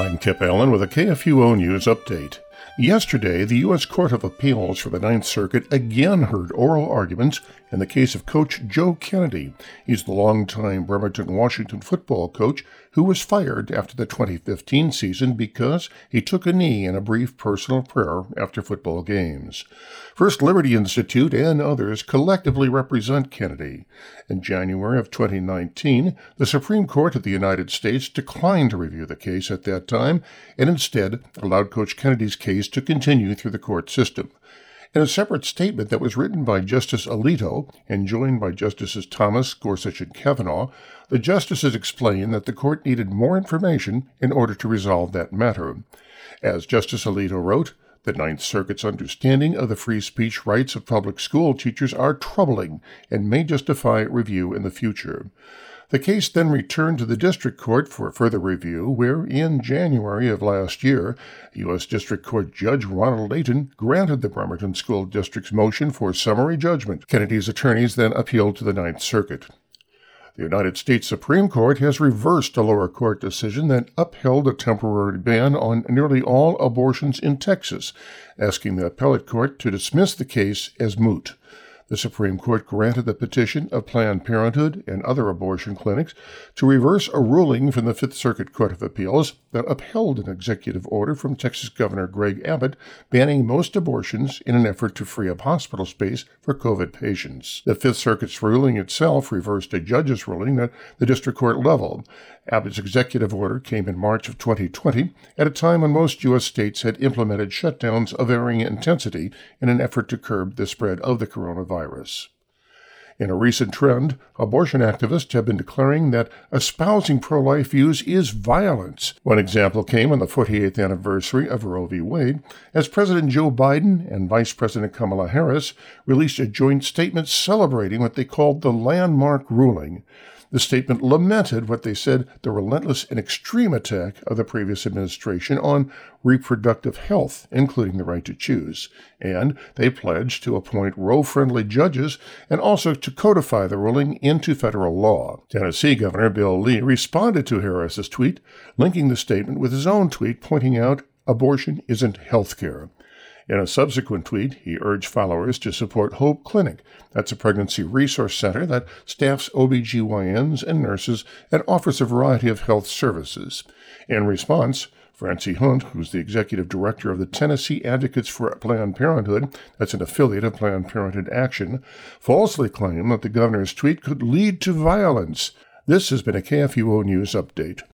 I'm Kip Allen with a KFUO News Update. Yesterday, the U.S. Court of Appeals for the Ninth Circuit again heard oral arguments in the case of Coach Joe Kennedy. He's the longtime Bremerton, Washington football coach who was fired after the 2015 season because he took a knee in a brief personal prayer after football games. First Liberty Institute and others collectively represent Kennedy. In January of 2019, the Supreme Court of the United States declined to review the case at that time and instead allowed Coach Kennedy's case to continue through the court system. In a separate statement that was written by Justice Alito and joined by Justices Thomas, Gorsuch, and Kavanaugh, the justices explained that the court needed more information in order to resolve that matter. As Justice Alito wrote, the Ninth Circuit's understanding of the free speech rights of public school teachers are troubling and may justify review in the future. The case then returned to the district court for further review, where in January of last year, U.S. District Court Judge Ronald Leighton granted the Bremerton School District's motion for summary judgment. Kennedy's attorneys then appealed to the Ninth Circuit. The United States Supreme Court has reversed a lower court decision that upheld a temporary ban on nearly all abortions in Texas, asking the appellate court to dismiss the case as moot. The Supreme Court granted the petition of Planned Parenthood and other abortion clinics to reverse a ruling from the Fifth Circuit Court of Appeals that upheld an executive order from Texas Governor Greg Abbott banning most abortions in an effort to free up hospital space for COVID patients. The Fifth Circuit's ruling itself reversed a judge's ruling at the district court level. Abbott's executive order came in March of 2020 at a time when most U.S. states had implemented shutdowns of varying intensity in an effort to curb the spread of the coronavirus In a recent trend, abortion activists have been declaring that espousing pro life views is violence. One example came on the 48th anniversary of Roe v. Wade, as President Joe Biden and Vice President Kamala Harris released a joint statement celebrating what they called the landmark ruling. The statement lamented what they said the relentless and extreme attack of the previous administration on reproductive health, including the right to choose. And they pledged to appoint Roe friendly judges and also to codify the ruling into federal law. Tennessee Governor Bill Lee responded to Harris's tweet, linking the statement with his own tweet pointing out abortion isn't health care. In a subsequent tweet, he urged followers to support Hope Clinic. That's a pregnancy resource center that staffs OBGYNs and nurses and offers a variety of health services. In response, Francie Hunt, who's the executive director of the Tennessee Advocates for Planned Parenthood, that's an affiliate of Planned Parenthood Action, falsely claimed that the governor's tweet could lead to violence. This has been a KFUO News Update.